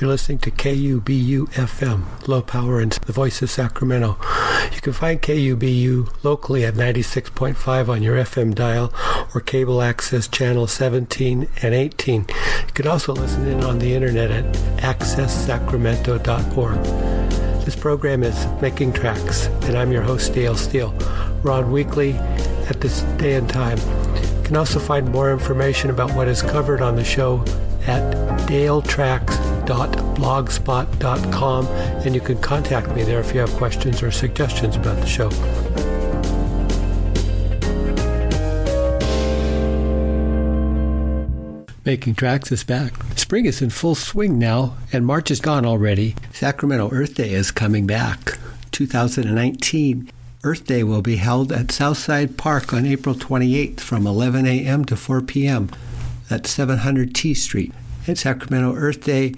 You're listening to KUBU FM, low power and the voice of Sacramento. You can find KUBU locally at 96.5 on your FM dial or cable access channel 17 and 18. You can also listen in on the internet at accesssacramento.org. This program is Making Tracks, and I'm your host, Dale Steele. We're on weekly at this day and time. You can also find more information about what is covered on the show at daletracks.blogspot.com, and you can contact me there if you have questions or suggestions about the show. Making Tracks is back. Spring is in full swing now, and March is gone already. Sacramento Earth Day is coming back. 2019 Earth Day will be held at Southside Park on April 28th from 11 a.m. to 4 p.m. at 700 T Street. And Sacramento Earth Day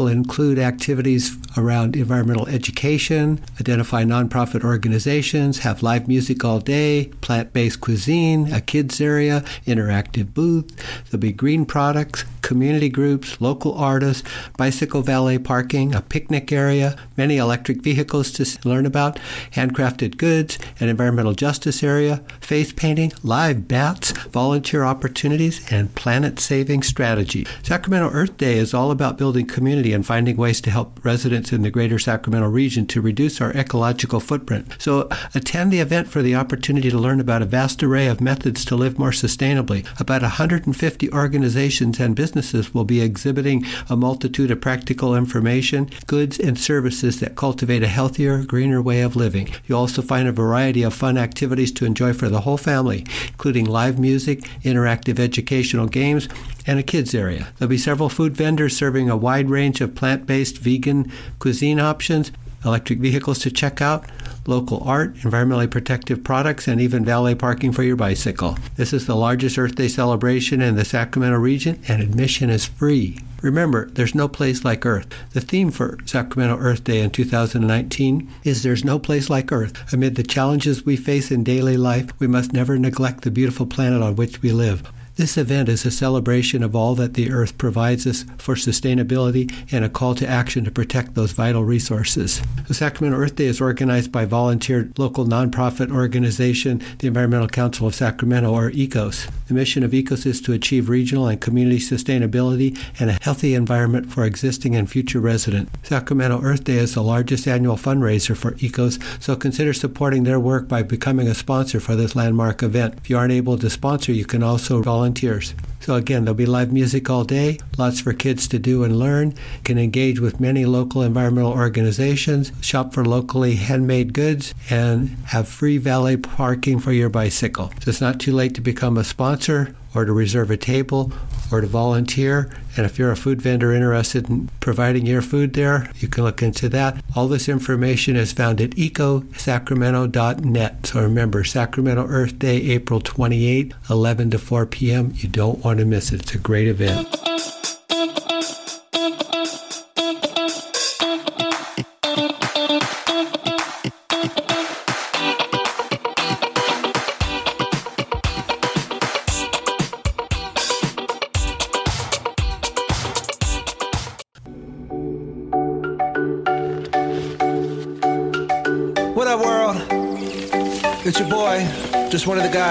will include activities around environmental education, identify nonprofit organizations, have live music all day, plant based cuisine, a kids area, interactive booth. There'll be green products, community groups, local artists, bicycle valet parking, a picnic area, many electric vehicles to learn about, handcrafted goods, an environmental justice area, face painting, live bats, volunteer opportunities, and planet saving strategy. Sacramento Earth Day is all about building community and finding ways to help residents in the greater Sacramento region to reduce our ecological footprint. So attend the event for the opportunity to learn about a vast array of methods to live more sustainably. About 150 organizations and businesses will be exhibiting a multitude of practical information, goods, and services that cultivate a healthier, greener way of living. You'll also find a variety of fun activities to enjoy for the whole family, including live music, interactive educational games, and a kids area. There'll be several food vendors serving a wide range of plant-based vegan cuisine options, electric vehicles to check out, local art, environmentally protective products, and even valet parking for your bicycle. This is the largest Earth Day celebration in the Sacramento region, and admission is free. Remember, there's no place like Earth. The theme for Sacramento Earth Day in 2019 is There's No Place Like Earth. Amid the challenges we face in daily life, we must never neglect the beautiful planet on which we live. This event is a celebration of all that the earth provides us for sustainability and a call to action to protect those vital resources. The Sacramento Earth Day is organized by volunteer local nonprofit organization, the Environmental Council of Sacramento, or ECOS. The mission of ECOS is to achieve regional and community sustainability and a healthy environment for existing and future residents. Sacramento Earth Day is the largest annual fundraiser for ECOS, so consider supporting their work by becoming a sponsor for this landmark event. If you aren't able to sponsor, you can also volunteer volunteers. So again, there'll be live music all day, lots for kids to do and learn. Can engage with many local environmental organizations, shop for locally handmade goods, and have free valet parking for your bicycle. So it's not too late to become a sponsor or to reserve a table or to volunteer. And if you're a food vendor interested in providing your food there, you can look into that. All this information is found at ecosacramento.net. So remember, Sacramento Earth Day, April 28, 11 to 4 p.m. You don't want to miss it. It's a great event.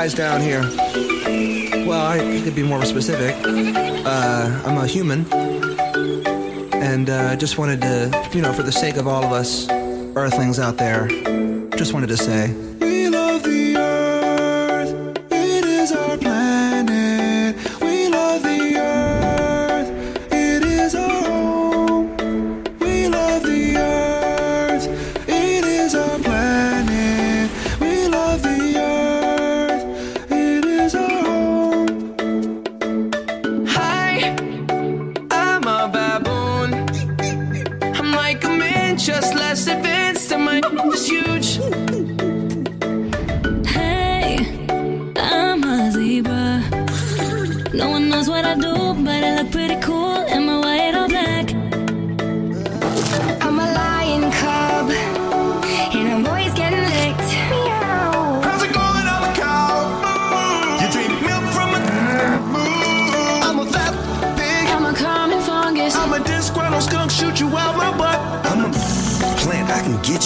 Guys down here. Well, I could be more specific. Uh, I'm a human, and uh, just wanted to, you know, for the sake of all of us Earthlings out there, just wanted to say.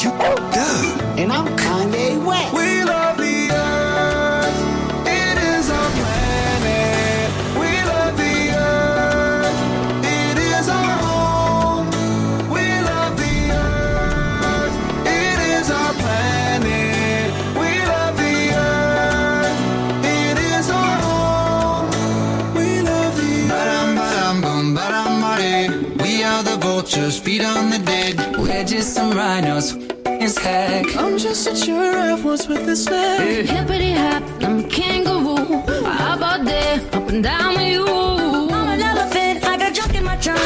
You. Duh. And I'm Kanye West. We love the earth. It is our planet. We love the earth. It is our home. We love the earth. It is our planet. We love the earth. It is our home. We love the Ba-dum, ba-dum, bum, ba-dum. We are the vultures, feed on the dead. We're just some rhinos, is. I'm just a giraffe once with a snake. Hippity hop, I'm a kangaroo. How about that? Up and down with you. I'm an elephant, I got junk in my trunk.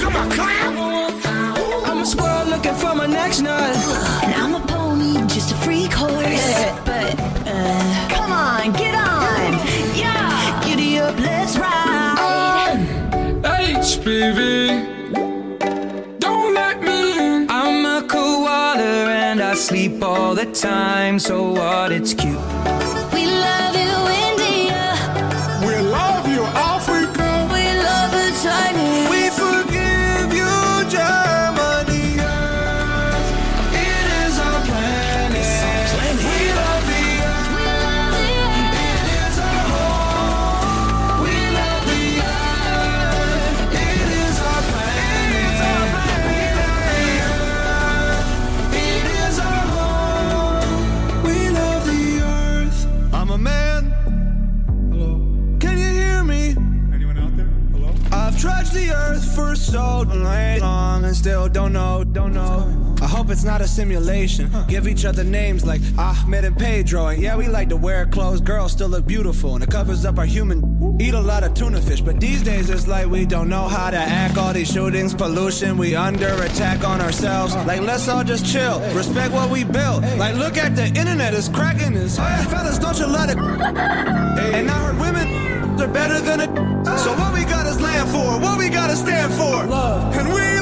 Come on, clown. I'm a squirrel looking for my next nut. And I'm a pony, just a freak horse. But, uh, come on, get on. Yeah, giddy up, let's ride. HPV. Sleep all the time. So what? It's cute. We love you, it's not a simulation. Give each other names like Ahmed and Pedro. And yeah, we like to wear clothes. Girls still look beautiful and it covers up our human. Eat a lot of tuna fish, but these days it's like we don't know how to act. All these shootings, pollution, we under attack on ourselves. Like, let's all just chill. Respect what we built. Like, look at the internet, it's cracking. It's, fellas, don't you let it. And I heard women they're better than it. So what we got is land for, what we gotta stand for. Love. And we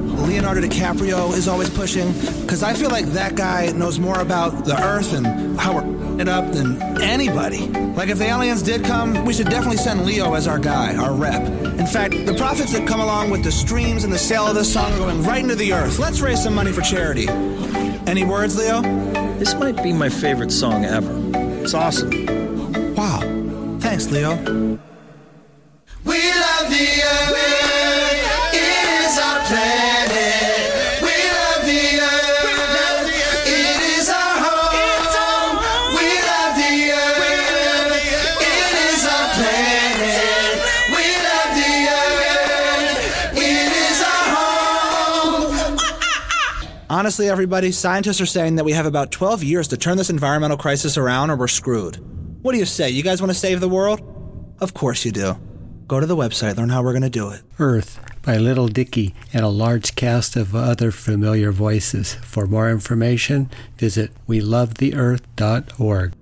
Leonardo DiCaprio is always pushing, because I feel like that guy knows more about the Earth and how we're it up than anybody. Like, if the aliens did come, we should definitely send Leo as our guy, our rep. In fact, the profits that come along with the streams and the sale of this song are going right into the Earth. Let's raise some money for charity. Any words, Leo? This might be my favorite song ever. It's awesome. Wow. Thanks, Leo. Honestly, everybody, scientists are saying that we have about 12 years to turn this environmental crisis around or we're screwed. What do you say? You guys want to save the world? Of course you do. Go to the website, learn how we're going to do it. Earth by Little Dicky and a large cast of other familiar voices. For more information, visit welovetheearth.org.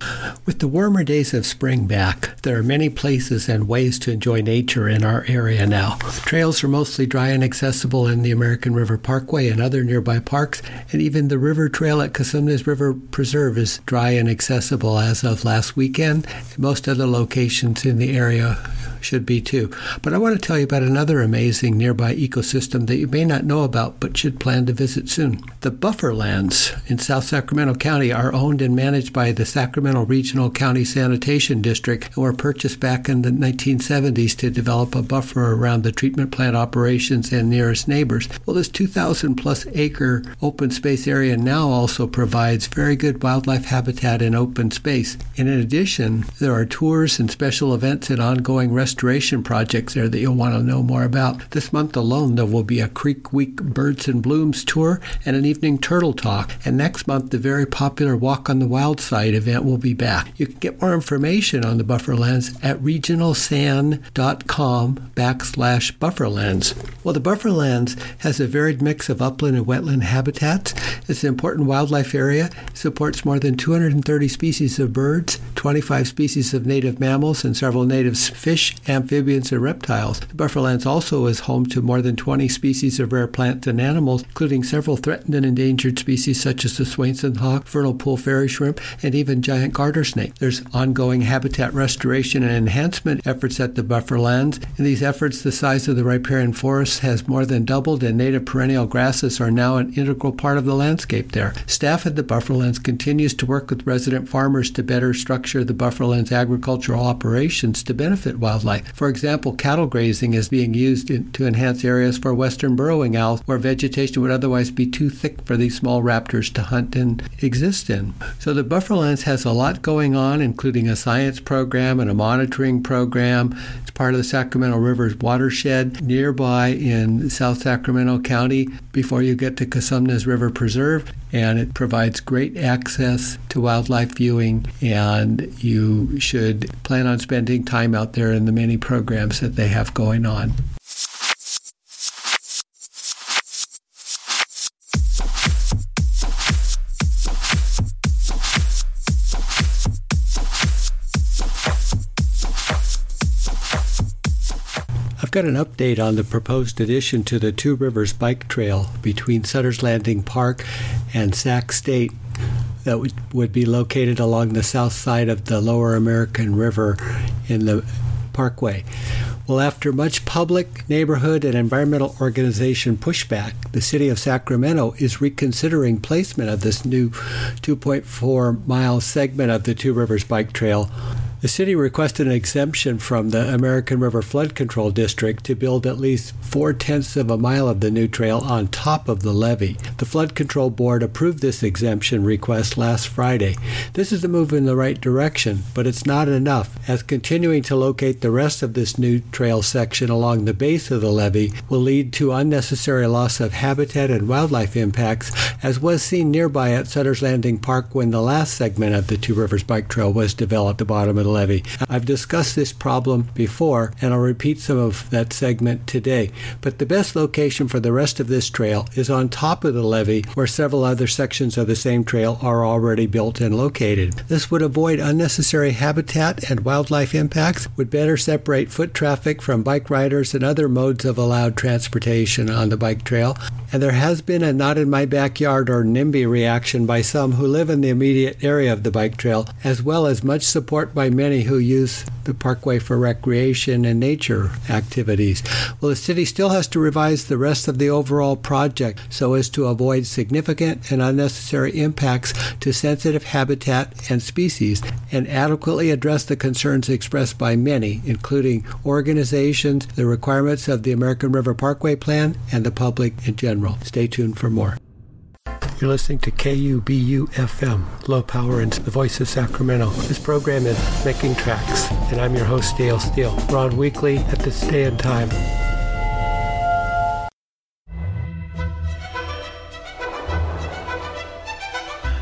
With the warmer days of spring back, there are many places and ways to enjoy nature in our area now. Trails are mostly dry and accessible in the American River Parkway and other nearby parks, and even the river trail at Cosumnes River Preserve is dry and accessible as of last weekend. Most other locations in the area should be too. But I want to tell you about another amazing nearby ecosystem that you may not know about but should plan to visit soon. The buffer lands in South Sacramento County are owned and managed by the Sacramento Regional County Sanitation District and were purchased back in the 1970s to develop a buffer around the treatment plant operations and nearest neighbors. Well, this 2,000 plus acre open space area now also provides very good wildlife habitat and open space. And in addition, there are tours and special events and ongoing restoration projects there that you'll want to know more about. This month alone, there will be a Creek Week Birds and Blooms tour and an evening turtle talk. And next month, the very popular Walk on the Wild Side event will be back. You can get more information on the bufferlands at regionalsan.com backslash bufferlands. Well, the bufferlands has a varied mix of upland and wetland habitats. It's an important wildlife area. Supports more than 230 species of birds, 25 species of native mammals, and several native fish, amphibians, and reptiles. The bufferlands also is home to more than 20 species of rare plants and animals, including several threatened and endangered species such as the Swainson hawk, vernal pool fairy shrimp, and even giant garter snake. There's ongoing habitat restoration and enhancement efforts at the buffer lands. In these efforts, the size of the riparian forest has more than doubled, and native perennial grasses are now an integral part of the landscape there. Staff at the bufferlands continues to work with resident farmers to better structure the bufferlands agricultural operations to benefit wildlife. For example, cattle grazing is being used to enhance areas for western burrowing owls where vegetation would otherwise be too thick for these small raptors to hunt and exist in. So the bufferlands has a lot going on, including a science program and a monitoring program. It's part of the Sacramento River's watershed nearby in South Sacramento County before you get to Cosumnes River Preserve, and it provides great access to wildlife viewing. And you should plan on spending time out there in the many programs that they have going on. I've got an update on the proposed addition to the Two Rivers Bike Trail between Sutter's Landing Park and Sac State that would, be located along the south side of the Lower American River in the Parkway. Well, after much public, neighborhood, and environmental organization pushback, the city of Sacramento is reconsidering placement of this new 2.4 mile segment of the Two Rivers Bike Trail the city requested an exemption from the American River Flood Control District to build at least four tenths of a mile of the new trail on top of the levee. The Flood Control Board approved this exemption request last Friday. This is a move in the right direction, but it's not enough, as continuing to locate the rest of this new trail section along the base of the levee will lead to unnecessary loss of habitat and wildlife impacts, as was seen nearby at Sutter's Landing Park when the last segment of the Two Rivers Bike Trail was developed at the bottom of the levee. I've discussed this problem before, and I'll repeat some of that segment today. But the best location for the rest of this trail is on top of the levee, where several other sections of the same trail are already built and located. This would avoid unnecessary habitat and wildlife impacts, would better separate foot traffic from bike riders and other modes of allowed transportation on the bike trail. And there has been a not in my backyard or NIMBY reaction by some who live in the immediate area of the bike trail, as well as much support by many who use the parkway for recreation and nature activities. Well, the city still has to revise the rest of the overall project so as to avoid significant and unnecessary impacts to sensitive habitat and species and adequately address the concerns expressed by many, including organizations, the requirements of the American River Parkway Plan, and the public in general. Stay tuned for more. You're listening to KUBU FM, low power and the voice of Sacramento. This program is Making Tracks, and I'm your host, Dale Steele. We're on weekly at this day and time.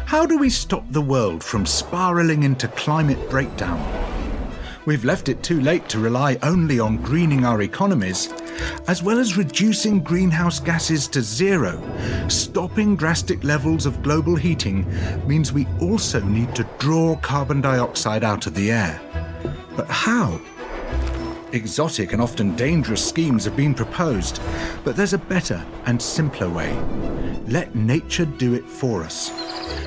How do we stop the world from spiraling into climate breakdown? We've left it too late to rely only on greening our economies, as well as reducing greenhouse gases to zero. Stopping drastic levels of global heating means we also need to draw carbon dioxide out of the air. But how? Exotic and often dangerous schemes have been proposed, but there's a better and simpler way. Let nature do it for us.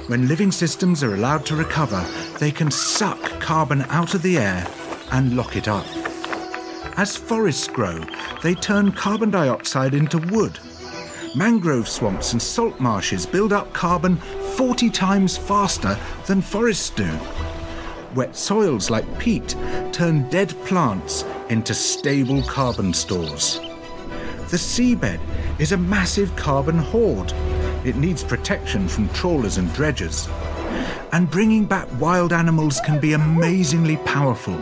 When living systems are allowed to recover, they can suck carbon out of the air and lock it up. As forests grow, they turn carbon dioxide into wood. Mangrove swamps and salt marshes build up carbon 40 times faster than forests do. Wet soils like peat turn dead plants into stable carbon stores. The seabed is a massive carbon hoard. It needs protection from trawlers and dredgers. And bringing back wild animals can be amazingly powerful.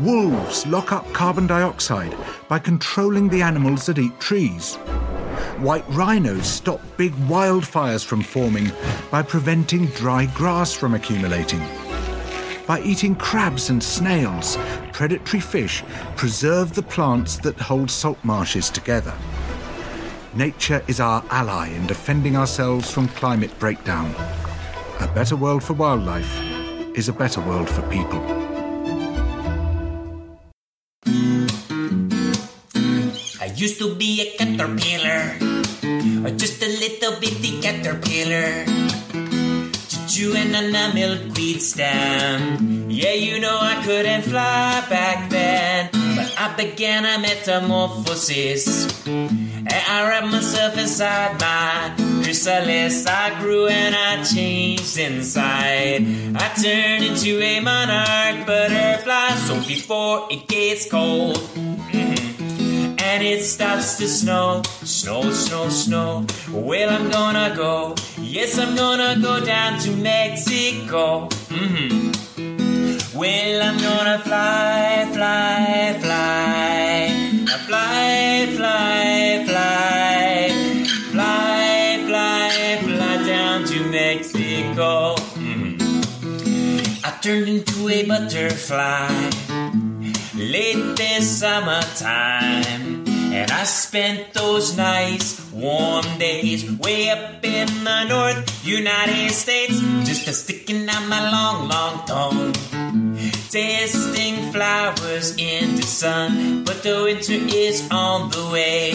Wolves lock up carbon dioxide by controlling the animals that eat trees. White rhinos stop big wildfires from forming by preventing dry grass from accumulating. By eating crabs and snails, predatory fish preserve the plants that hold salt marshes together. Nature is our ally in defending ourselves from climate breakdown. A better world for wildlife is a better world for people. Used to be a caterpillar, or just a little bitty caterpillar. Chewing on a milkweed stem. Yeah, you know I couldn't fly back then, but I began a metamorphosis. And I wrapped myself inside my chrysalis. I grew and I changed inside. I turned into a monarch butterfly. So before it gets cold, and it starts to snow. Snow, snow, snow. Well, I'm gonna go. Yes, I'm gonna go down to Mexico. Mm-hmm. Well, I'm gonna fly, fly, fly. Fly, fly, fly. Fly, fly, fly down to Mexico. Mm-hmm. I turned into a butterfly late this summertime. And I spent those nice warm days way up in the North United States, just a sticking out my long, long tongue. Tasting flowers in the sun, but the winter is on the way.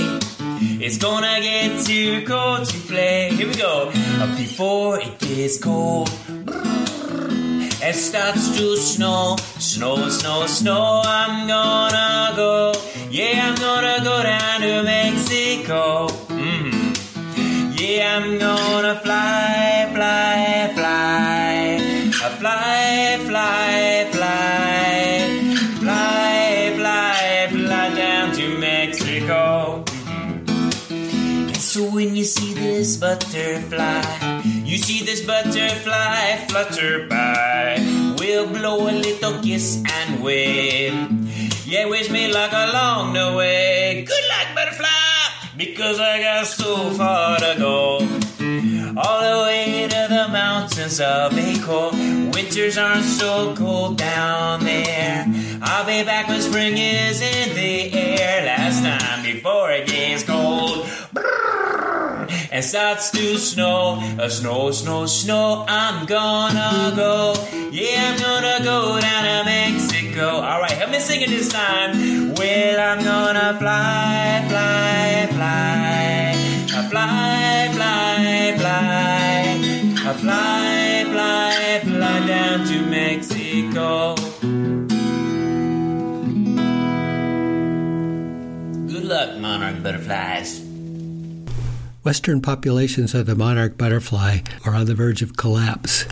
It's gonna get too cold to play. Here we go. Before it gets cold, it starts to snow, snow, snow, snow. I'm gonna this butterfly, you see this butterfly flutter by. We'll blow a little kiss and wave. Yeah, wish me luck along the way. Good luck, butterfly, because I got so far to go. All the way to the mountains of Aco. Winters aren't so cold down there. I'll be back when spring is in the air. Last time before it gets and starts to snow. A snow, snow, snow. I'm gonna go. Yeah, I'm gonna go down to Mexico. All right, help me sing it this time. Well, I'm gonna fly, fly, fly. Fly, fly, fly. Fly, fly, fly down to Mexico. Good luck, monarch butterflies. Western populations of the monarch butterfly are on the verge of collapse,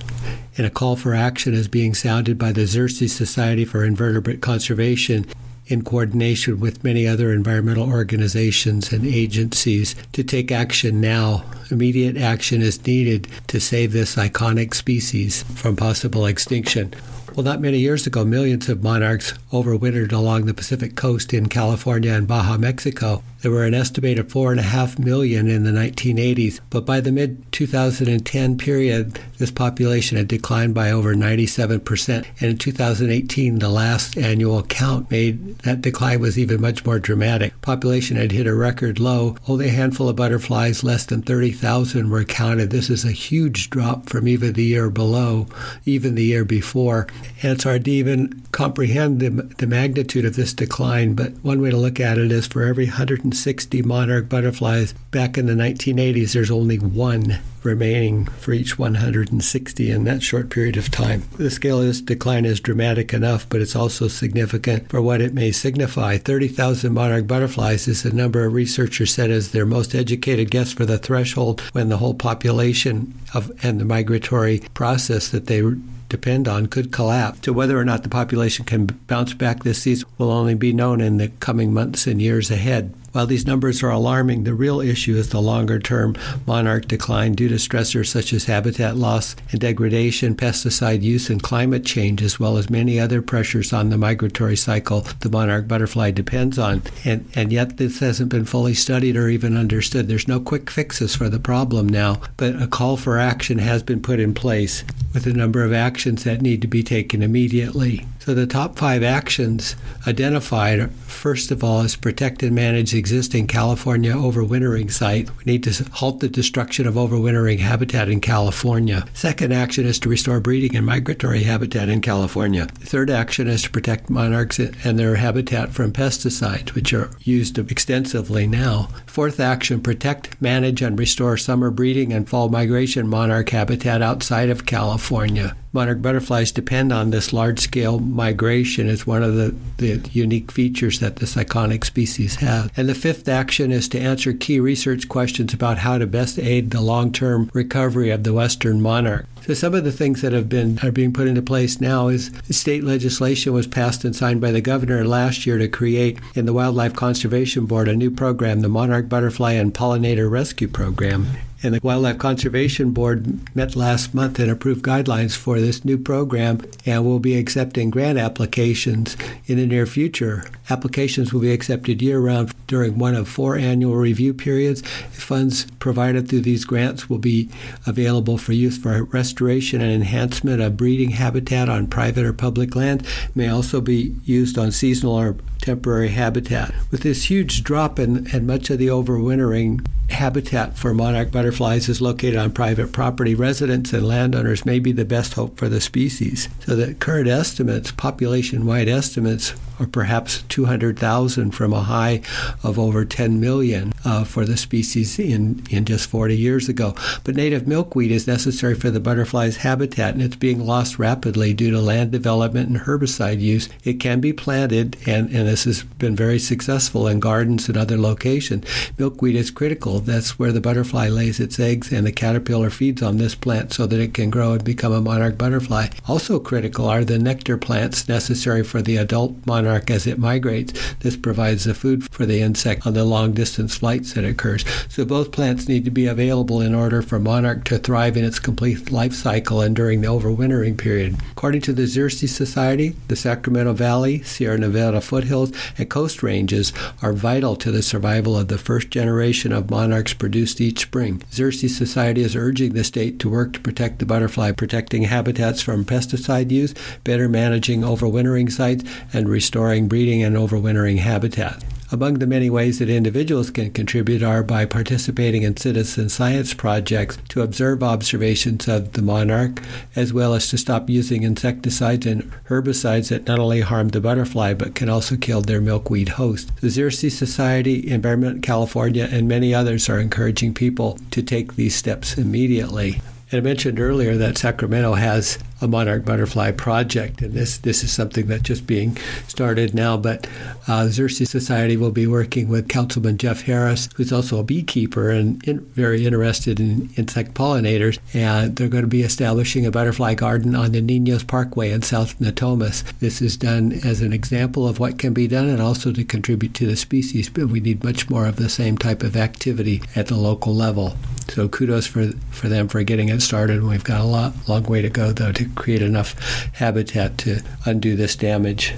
and a call for action is being sounded by the Xerces Society for Invertebrate Conservation in coordination with many other environmental organizations and agencies to take action now. Immediate action is needed to save this iconic species from possible extinction. Well, not many years ago, millions of monarchs overwintered along the Pacific coast in California and Baja, Mexico. There were an estimated four and a half million in the 1980s, but by the mid 2010 period, this population had declined by over 97%. And in 2018, the last annual count made that decline was even much more dramatic. Population had hit a record low. Only a handful of butterflies, less than 30,000, were counted. This is a huge drop from even the year below, even the year before. And it's hard to even comprehend the, the magnitude of this decline, but one way to look at it is for every 160 monarch butterflies back in the 1980s, there's only one remaining for each 160 in that short period of time. The scale of this decline is dramatic enough, but it's also significant for what it may signify. 30,000 monarch butterflies is the number of researchers said is their most educated guess for the threshold when the whole population of and the migratory process that they depend on could collapse. To whether or not the population can bounce back this season will only be known in the coming months and years ahead. While these numbers are alarming, the real issue is the longer term monarch decline due to stressors such as habitat loss and degradation, pesticide use, and climate change, as well as many other pressures on the migratory cycle the monarch butterfly depends on. And, and yet, this hasn't been fully studied or even understood. There's no quick fixes for the problem now, but a call for action has been put in place with a number of actions that need to be taken immediately. So, the top five actions identified first of all is protect and manage existing California overwintering site. We need to halt the destruction of overwintering habitat in California. Second action is to restore breeding and migratory habitat in California. Third action is to protect monarchs and their habitat from pesticides, which are used extensively now. Fourth action protect, manage, and restore summer breeding and fall migration monarch habitat outside of California monarch butterflies depend on this large scale migration. It's one of the, the unique features that this iconic species has. And the fifth action is to answer key research questions about how to best aid the long term recovery of the western monarch. So some of the things that have been are being put into place now is state legislation was passed and signed by the governor last year to create in the Wildlife Conservation Board a new program, the Monarch Butterfly and Pollinator Rescue Program. And the Wildlife Conservation Board met last month and approved guidelines for this new program and will be accepting grant applications in the near future. Applications will be accepted year round during one of four annual review periods. Funds provided through these grants will be available for use for restoration and enhancement of breeding habitat on private or public land, may also be used on seasonal or temporary habitat. With this huge drop in, in much of the overwintering habitat for monarch butterflies is located on private property, residents and landowners may be the best hope for the species. So the current estimates, population-wide estimates, are perhaps 200,000 from a high of over 10 million uh, for the species in, in just 40 years ago. But native milkweed is necessary for the butterfly's habitat and it's being lost rapidly due to land development and herbicide use. It can be planted, and, and this has been very successful in gardens and other locations. Milkweed is critical. That's where the butterfly lays its eggs, and the caterpillar feeds on this plant so that it can grow and become a monarch butterfly. Also critical are the nectar plants necessary for the adult monarch as it migrates. This provides the food for the insect on the long distance flights that occurs. So both plants need to be available in order for monarch to thrive in its complete life cycle and during the overwintering period. According to the Xerces Society, the Sacramento Valley, Sierra Nevada foothills, and coast ranges are vital to the survival of the first generation of monarchs produced each spring. Xerces Society is urging the state to work to protect the butterfly, protecting habitats from pesticide use, better managing overwintering sites, and restoring breeding and overwintering habitat. Among the many ways that individuals can contribute are by participating in citizen science projects to observe observations of the monarch, as well as to stop using insecticides and herbicides that not only harm the butterfly but can also kill their milkweed host. The Xerces Society, Environment California, and many others are encouraging people to take these steps immediately. And I mentioned earlier that Sacramento has a monarch butterfly project, and this this is something that's just being started now. But uh, Xerces Society will be working with Councilman Jeff Harris, who's also a beekeeper and in, very interested in insect pollinators, and they're going to be establishing a butterfly garden on the Ninos Parkway in South Natomas. This is done as an example of what can be done, and also to contribute to the species. But we need much more of the same type of activity at the local level. So kudos for for them for getting it started. We've got a lot long way to go though to create enough habitat to undo this damage.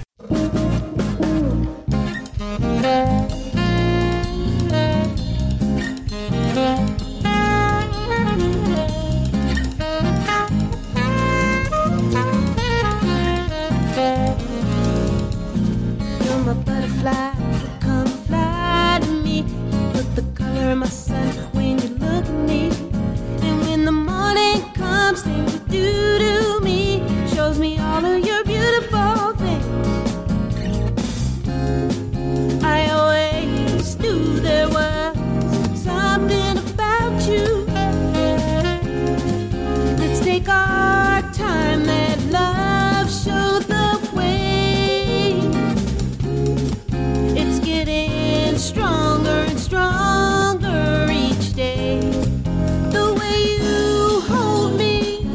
stronger and stronger each day. The way you hold me,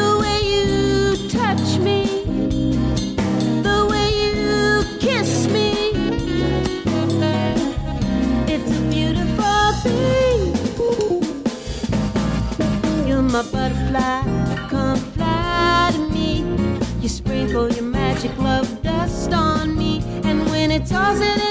the way you touch me, the way you kiss me. It's a beautiful thing. You're my butterfly, come fly to me. You sprinkle your magic love dust on me, and when it's all said.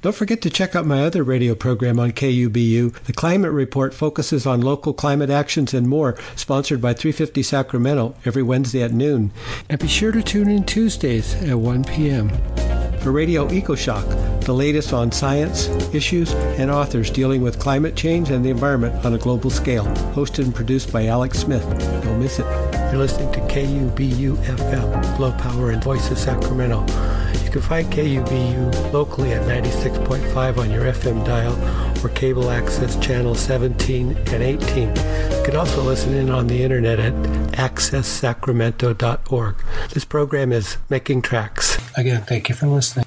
Don't forget to check out my other radio program on KUBU. The Climate Report focuses on local climate actions and more, sponsored by 350 Sacramento every Wednesday at noon. And be sure to tune in Tuesdays at 1 p.m. For Radio EcoShock, the latest on science, issues, and authors dealing with climate change and the environment on a global scale. Hosted and produced by Alex Smith. Don't miss it. You're listening to KUBU FM, Low Power and Voice of Sacramento. You can find KUBU locally at 96.5 on your FM dial or cable access channel 17 and 18. You can also listen in on the internet at accesssacramento.org. This program is Making Tracks. Again, thank you for listening.